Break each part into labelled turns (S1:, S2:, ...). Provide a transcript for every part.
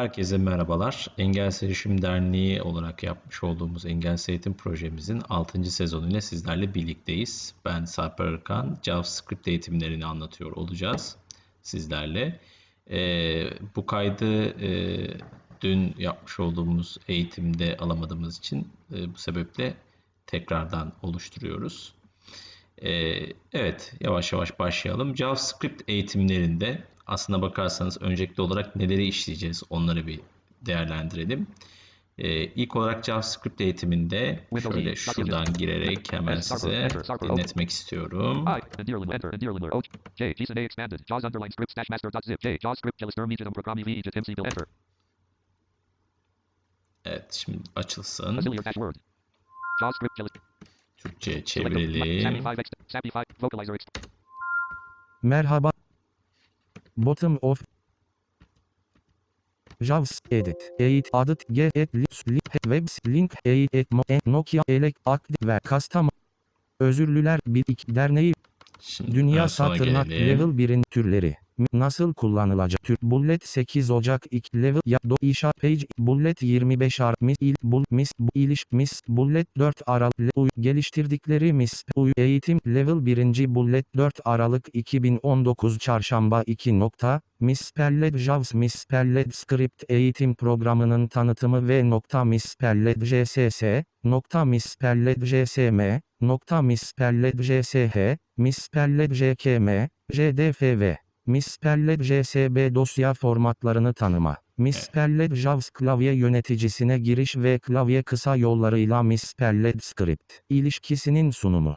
S1: Herkese merhabalar. Engelsiz Erişim Derneği olarak yapmış olduğumuz Engelsiz Eğitim Projemizin 6. sezonuyla sizlerle birlikteyiz. Ben Sarper Arıkan, JavaScript eğitimlerini anlatıyor olacağız sizlerle. Ee, bu kaydı e, dün yapmış olduğumuz eğitimde alamadığımız için e, bu sebeple tekrardan oluşturuyoruz. Ee, evet, yavaş yavaş başlayalım. JavaScript eğitimlerinde aslına bakarsanız öncelikli olarak neleri işleyeceğiz onları bir değerlendirelim. Ee, ilk olarak JavaScript eğitiminde şöyle şuradan girerek hemen size dinletmek istiyorum. Evet, şimdi açılsın.
S2: Sappy
S1: çevirelim.
S2: 5, ex, Sappy 5, vocalizer. Ex,
S3: Merhaba. Bottom of Javs edit edit adet get et lips link webs link edit et mo en Nokia elek aktif ve custom Özürlüler Birlik Derneği
S1: Şimdi
S3: Dünya Satırnak. Level 1'in türleri Nasıl kullanılacak? Tür Bullet 8 Ocak 2 Level ya do işa page Bullet 25 ar mis il bul mis bu iliş mis Bullet 4 Aralık uy geliştirdikleri mis uy eğitim Level 1. Bullet 4 Aralık 2019 Çarşamba 2 nokta Mispelled Javs Mispelled Script eğitim programının tanıtımı ve nokta Mispelled JSS nokta Mispelled JSM nokta Mispelled JSH Mispelled JKM JDFV Mispelled JSB dosya formatlarını tanıma. Mispelled JAWS klavye yöneticisine giriş ve klavye kısa yollarıyla Mispelled Script ilişkisinin sunumu.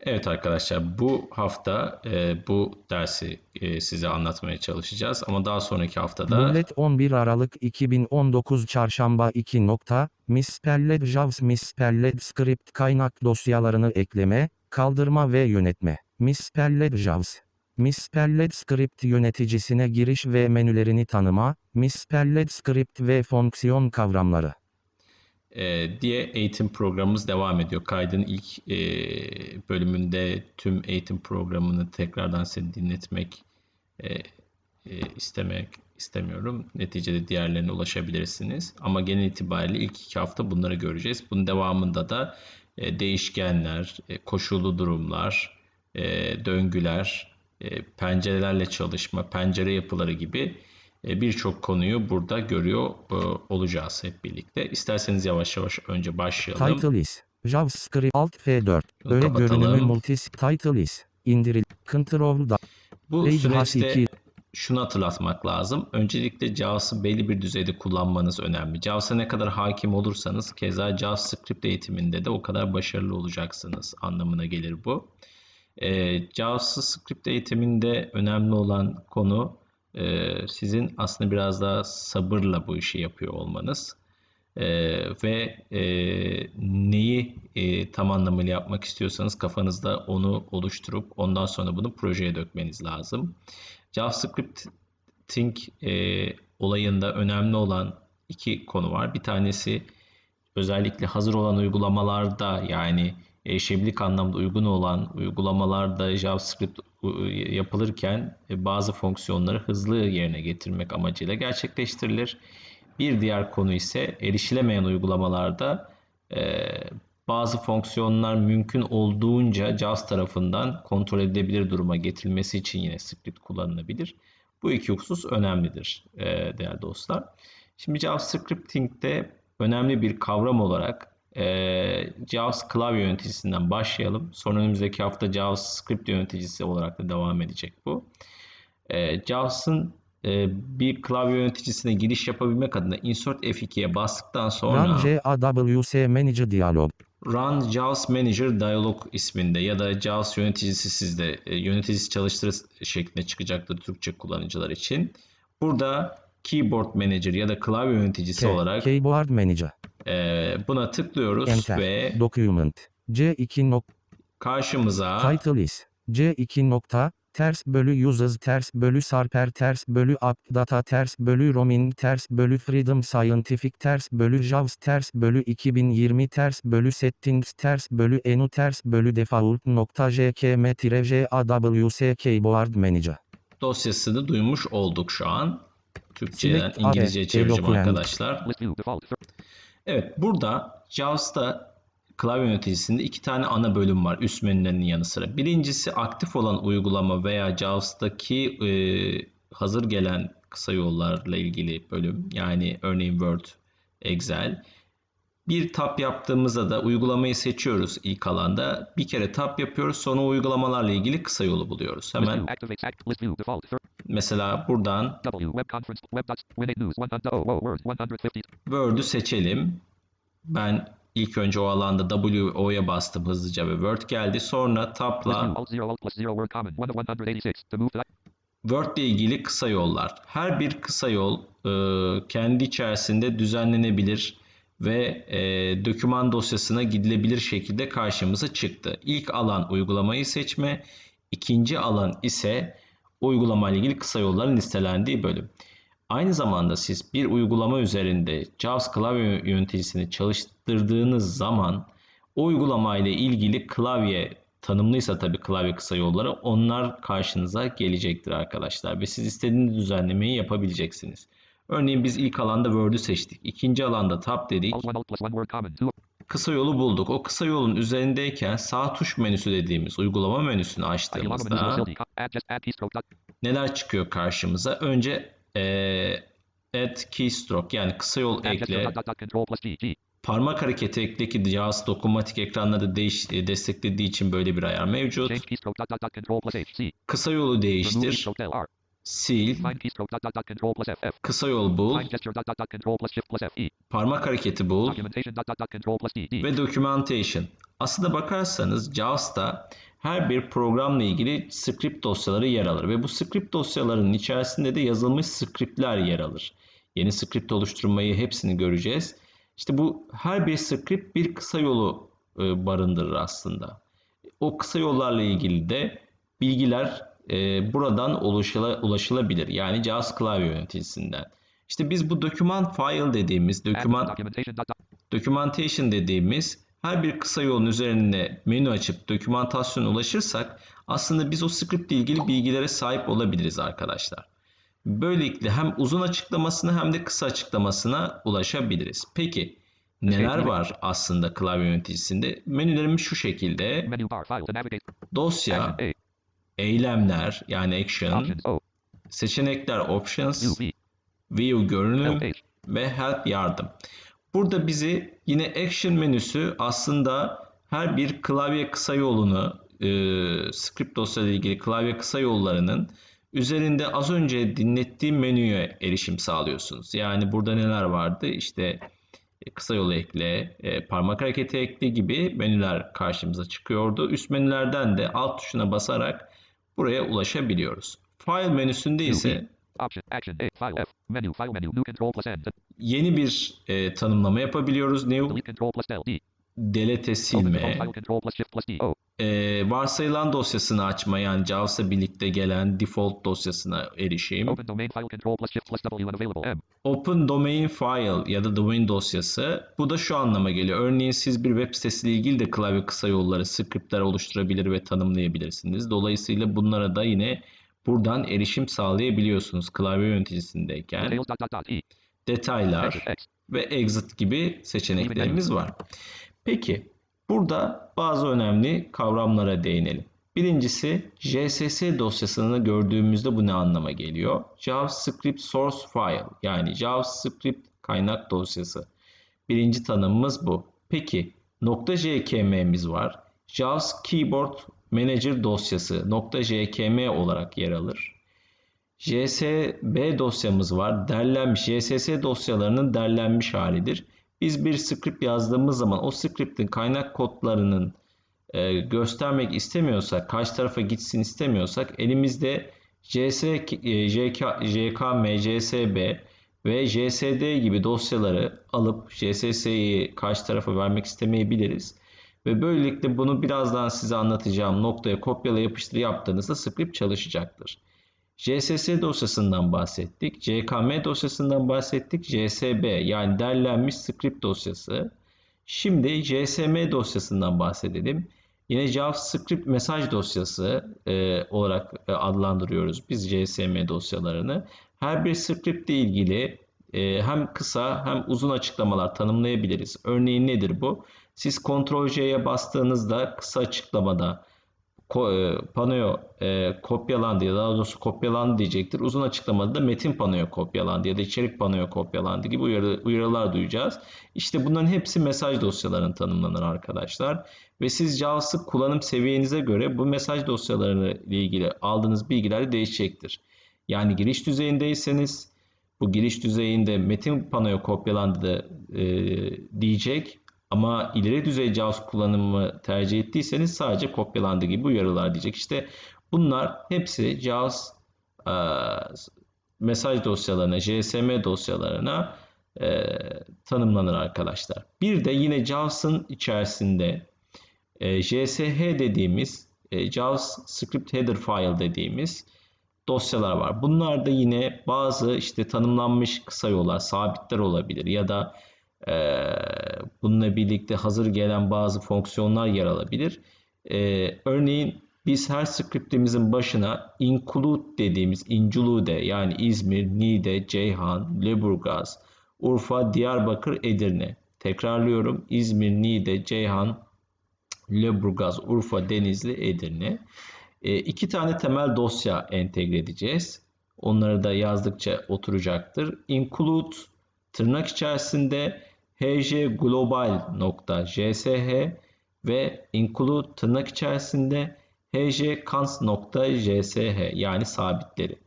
S1: Evet arkadaşlar bu hafta e, bu dersi e, size anlatmaya çalışacağız ama daha sonraki haftada
S3: Bullet 11 Aralık 2019 Çarşamba 2 nokta, Mispelled JAWS Mispelled Script kaynak dosyalarını ekleme, kaldırma ve yönetme. Mispelled JAWS Mispelled Script yöneticisine giriş ve menülerini tanıma, Mispelled Script ve fonksiyon kavramları.
S1: e, diye eğitim programımız devam ediyor. Kaydın ilk e, bölümünde tüm eğitim programını tekrardan size dinletmek e, e, istemek istemiyorum. Neticede diğerlerine ulaşabilirsiniz. Ama genel itibariyle ilk iki hafta bunları göreceğiz. Bunun devamında da e, değişkenler, e, koşullu durumlar, e, döngüler, pencerelerle çalışma, pencere yapıları gibi e, birçok konuyu burada görüyor e, olacağız hep birlikte. İsterseniz yavaş yavaş önce başlayalım.
S3: Title is JavaScript Alt F4
S1: Bunu
S3: Öğe görünümü multis Title is indiril Control da
S1: Bu
S3: Page
S1: süreçte
S3: Has2
S1: şunu hatırlatmak lazım. Öncelikle JAWS'ı belli bir düzeyde kullanmanız önemli. JAWS'a ne kadar hakim olursanız keza JavaScript eğitiminde de o kadar başarılı olacaksınız anlamına gelir bu. Ee, JavaScript eğitiminde önemli olan konu e, sizin aslında biraz daha sabırla bu işi yapıyor olmanız. Ee, ve e, neyi e, tam anlamıyla yapmak istiyorsanız kafanızda onu oluşturup ondan sonra bunu projeye dökmeniz lazım. JavaScripting e, olayında önemli olan iki konu var. Bir tanesi özellikle hazır olan uygulamalarda yani erişebilirlik anlamda uygun olan uygulamalarda JavaScript yapılırken e, bazı fonksiyonları hızlı yerine getirmek amacıyla gerçekleştirilir. Bir diğer konu ise erişilemeyen uygulamalarda e, bazı fonksiyonlar mümkün olduğunca JAWS tarafından kontrol edilebilir duruma getirilmesi için yine script kullanılabilir. Bu iki husus önemlidir e, değerli dostlar. Şimdi JavaScripting'de önemli bir kavram olarak e, JAWS klavye yöneticisinden başlayalım. Sonra önümüzdeki hafta JavaScript yöneticisi olarak da devam edecek bu. E, JAWS'ın e, bir klavye yöneticisine giriş yapabilmek adına Insert F2'ye bastıktan sonra
S3: Run JAWS Manager Dialog
S1: Run JAWS Manager Dialog isminde ya da JAWS yöneticisi sizde e, yöneticisi çalıştır şeklinde çıkacaktır Türkçe kullanıcılar için. Burada Keyboard Manager ya da klavye yöneticisi
S3: K,
S1: olarak
S3: Keyboard Manager
S1: e, buna tıklıyoruz
S3: Enter
S1: ve
S3: Document C2 nok
S1: karşımıza
S3: Title is C2 nokta ters bölü uses ters bölü sarper ters bölü data ters bölü roaming ters bölü freedom scientific ters bölü javs ters bölü 2020 ters bölü settings ters bölü enu ters bölü default nokta jkm jaws keyboard manager
S1: dosyasını duymuş olduk şu an. Türkçeden
S3: Select AE,
S1: çevireceğim arkadaşlar. Evet burada JAWS'ta klavye yöneticisinde iki tane ana bölüm var üst menülerinin yanı sıra. Birincisi aktif olan uygulama veya JAWS'taki e, hazır gelen kısa yollarla ilgili bölüm. Yani örneğin Word, Excel. Bir tap yaptığımızda da uygulamayı seçiyoruz ilk alanda. Bir kere tap yapıyoruz sonra uygulamalarla ilgili kısa yolu buluyoruz. Hemen mesela buradan
S2: W. Web conference. Web dots. Win8 news. 100. Oh, Word. 150.
S1: Word'ü seçelim. Ben ilk önce o alanda WO'ya bastım hızlıca ve Word geldi. Sonra. Tab'la
S2: Alt 0 Alt plus 0 Word common. 1 of 186. To move to that.
S1: Word ile ilgili kısa yollar. Her bir kısa yol e, kendi içerisinde düzenlenebilir ve e, doküman dosyasına gidilebilir şekilde karşımıza çıktı. İlk alan uygulamayı seçme, ikinci alan ise uygulama ile ilgili kısa yolların listelendiği bölüm. Aynı zamanda siz bir uygulama üzerinde JAWS klavye yöneticisini çalıştırdığınız zaman o uygulama ile ilgili klavye tanımlıysa tabii klavye kısa yolları onlar karşınıza gelecektir arkadaşlar ve siz istediğiniz düzenlemeyi yapabileceksiniz. Örneğin biz ilk alanda Word'ü seçtik. İkinci alanda Tab dedik.
S2: Alt 1 Alt plus 1 Word common. 2
S1: Kısa yolu bulduk. O kısa yolun üzerindeyken sağ tuş menüsü dediğimiz uygulama menüsünü açtığımızda neler çıkıyor karşımıza? Önce eee add keystroke yani kısa yol ekle, parmak hareketi ekle ki JAWS dokunmatik ekranları değiş, desteklediği için böyle bir ayar mevcut. Kısa yolu değiştir. Sil, kısa yol bul.
S2: E.
S1: parmak hareketi bul ve documentation. Aslında bakarsanız JAWS'ta her bir programla ilgili script dosyaları yer alır ve bu script dosyalarının içerisinde de yazılmış scriptler yer alır. Yeni script oluşturmayı hepsini göreceğiz. İşte bu her bir script bir kısa yolu e, barındırır aslında. O kısa yollarla ilgili de bilgiler e, buradan ulaşıla, ulaşılabilir. Yani JAWS klavye yöneticisinden. İşte biz bu document file dediğimiz doküman
S2: documentation.
S1: Dediğimiz her bir kısa yolun üzerine menü açıp dokümantasyona ulaşırsak aslında biz o script ile ilgili bilgilere sahip olabiliriz arkadaşlar. Böylelikle hem uzun açıklamasına hem de kısa açıklamasına ulaşabiliriz. Peki neler var aslında klavye yöneticisinde? Menülerimiz şu şekilde. Dosya. Eylemler yani action,
S2: Options. O.
S1: seçenekler options, view görünüm,
S2: page.
S1: ve help yardım. Burada bizi yine action menüsü aslında her bir klavye kısa yolunu e, script dosyayla ilgili klavye kısa yollarının üzerinde az önce dinlettiğim menüye erişim sağlıyorsunuz. Yani burada neler vardı? İşte e, kısa yolu ekle, e, parmak hareketi ekle gibi menüler karşımıza çıkıyordu. Üst menülerden de alt tuşuna basarak buraya ulaşabiliyoruz. File menüsünde ise yeni bir e, tanımlama yapabiliyoruz. New
S2: Delete
S1: silme, e, varsayılan dosyasını açma yani JAWS'la birlikte gelen default dosyasına erişim,
S2: Open domain file
S1: ya da domain dosyası. Bu da şu anlama geliyor. Örneğin siz bir web sitesiyle ilgili de klavye kısa yolları, scriptler oluşturabilir ve tanımlayabilirsiniz. Dolayısıyla bunlara da yine buradan erişim sağlayabiliyorsunuz klavye yöneticisindeyken. Detaylar, ve exit gibi seçeneklerimiz var. Peki burada bazı önemli kavramlara değinelim. Birincisi JSS dosyasını gördüğümüzde bu ne anlama geliyor? JavaScript Source File yani JavaScript kaynak dosyası. Birinci tanımımız bu. Peki .jkm'miz var. JAWS Keyboard Manager dosyası .jkm olarak yer alır. JSB dosyamız var. Derlenmiş JSS dosyalarının derlenmiş halidir. Biz bir script yazdığımız zaman o script'in kaynak kodlarının e, göstermek istemiyorsak, karşı tarafa gitsin istemiyorsak elimizde JS, e, JK, JKM, JSB ve JSD gibi dosyaları alıp JSS'yi karşı tarafa vermek istemeyebiliriz. Ve böylelikle bunu birazdan size anlatacağım noktaya kopyala yapıştır yaptığınızda script çalışacaktır. JSS dosyasından bahsettik. JKM dosyasından bahsettik. JSB yani derlenmiş script dosyası. Şimdi JSM dosyasından bahsedelim. Yine JavaScript mesaj dosyası e, olarak e, adlandırıyoruz biz JSM dosyalarını. Her bir script ile ilgili e, hem kısa hem uzun açıklamalar tanımlayabiliriz. Örneğin nedir bu? Siz Ctrl J'ye bastığınızda kısa açıklamada panoya e, kopyalandı ya da daha doğrusu kopyalandı diyecektir. Uzun açıklamada da metin panoya kopyalandı ya da içerik panoya kopyalandı gibi uyarı, uyarılar duyacağız. İşte bunların hepsi mesaj dosyalarının tanımlanır arkadaşlar. Ve siz JavaScript kullanım seviyenize göre bu mesaj dosyalarıyla ilgili aldığınız bilgiler de değişecektir. Yani giriş düzeyindeyseniz bu giriş düzeyinde metin panoya kopyalandı e, diyecek ama ileri düzey JAWS kullanımı tercih ettiyseniz sadece kopyalandı gibi uyarılar diyecek. İşte bunlar hepsi JAWS e, mesaj dosyalarına, JSM dosyalarına e, tanımlanır arkadaşlar. Bir de yine JAWS'ın içerisinde e, JSH dediğimiz e, JavaScript header file dediğimiz dosyalar var. Bunlar da yine bazı işte tanımlanmış kısa yollar, sabitler olabilir ya da e, bununla birlikte hazır gelen bazı fonksiyonlar yer alabilir. E, örneğin biz her scriptimizin başına include dediğimiz include yani İzmir, Niğde, Ceyhan, Lüleburgaz, Urfa, Diyarbakır, Edirne. Tekrarlıyorum İzmir, Niğde, Ceyhan, Lüleburgaz, Urfa, Denizli, Edirne. E, iki tane temel dosya entegre edeceğiz. Onları da yazdıkça oturacaktır. Include tırnak içerisinde hjglobal.jsh ve include tırnak içerisinde hjcons.jsh yani sabitleri.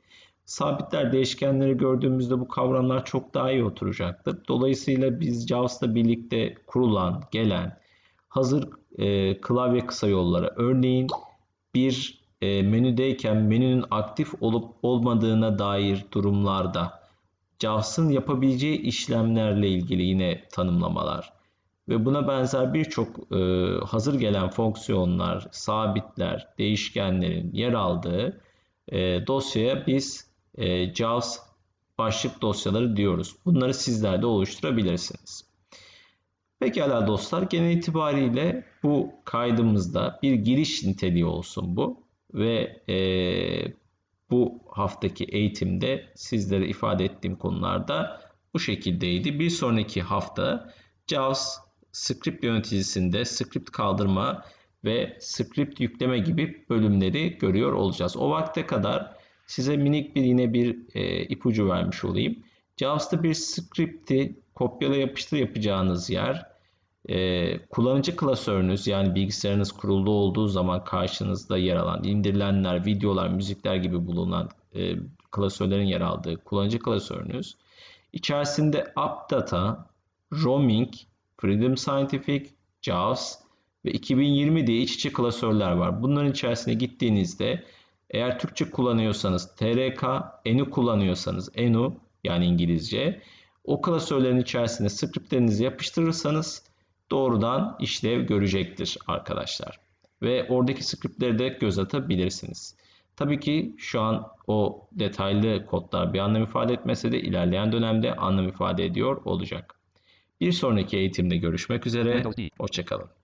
S1: Sabitler değişkenleri gördüğümüzde bu kavramlar çok daha iyi oturacaktır. Dolayısıyla biz JAWS'la birlikte kurulan, gelen hazır e, klavye kısa yolları örneğin bir e, menüdeyken menünün aktif olup olmadığına dair durumlarda JAWS'ın yapabileceği işlemlerle ilgili yine tanımlamalar ve buna benzer birçok e, hazır gelen fonksiyonlar, sabitler, değişkenlerin yer aldığı e, dosyaya biz e, JAWS başlık dosyaları diyoruz. Bunları sizler de oluşturabilirsiniz. Pekala dostlar genel itibariyle bu kaydımızda bir giriş niteliği olsun bu ve e, bu haftaki eğitimde sizlere ifade ettiğim konularda bu şekildeydi. Bir sonraki hafta JAWS script yöneticisinde script kaldırma ve script yükleme gibi bölümleri görüyor olacağız. O vakte kadar size minik bir yine bir e, ipucu vermiş olayım. JAWS'ta bir script'i kopyala yapıştır yapacağınız yer e, kullanıcı klasörünüz yani bilgisayarınız kurulu olduğu zaman karşınızda yer alan indirilenler, videolar, müzikler gibi bulunan e, klasörlerin yer aldığı kullanıcı klasörünüz içerisinde AppData, Roaming, Freedom Scientific, JAWS ve 2020 diye iç içe klasörler var. Bunların içerisine gittiğinizde eğer Türkçe kullanıyorsanız TRK, ENU kullanıyorsanız ENU yani İngilizce o klasörlerin içerisine scriptlerinizi yapıştırırsanız doğrudan işlev görecektir arkadaşlar. Ve oradaki scriptleri de göz atabilirsiniz. Tabii ki şu an o detaylı kodlar bir anlam ifade etmese de ilerleyen dönemde anlam ifade ediyor olacak. Bir sonraki eğitimde görüşmek üzere. Hoşçakalın.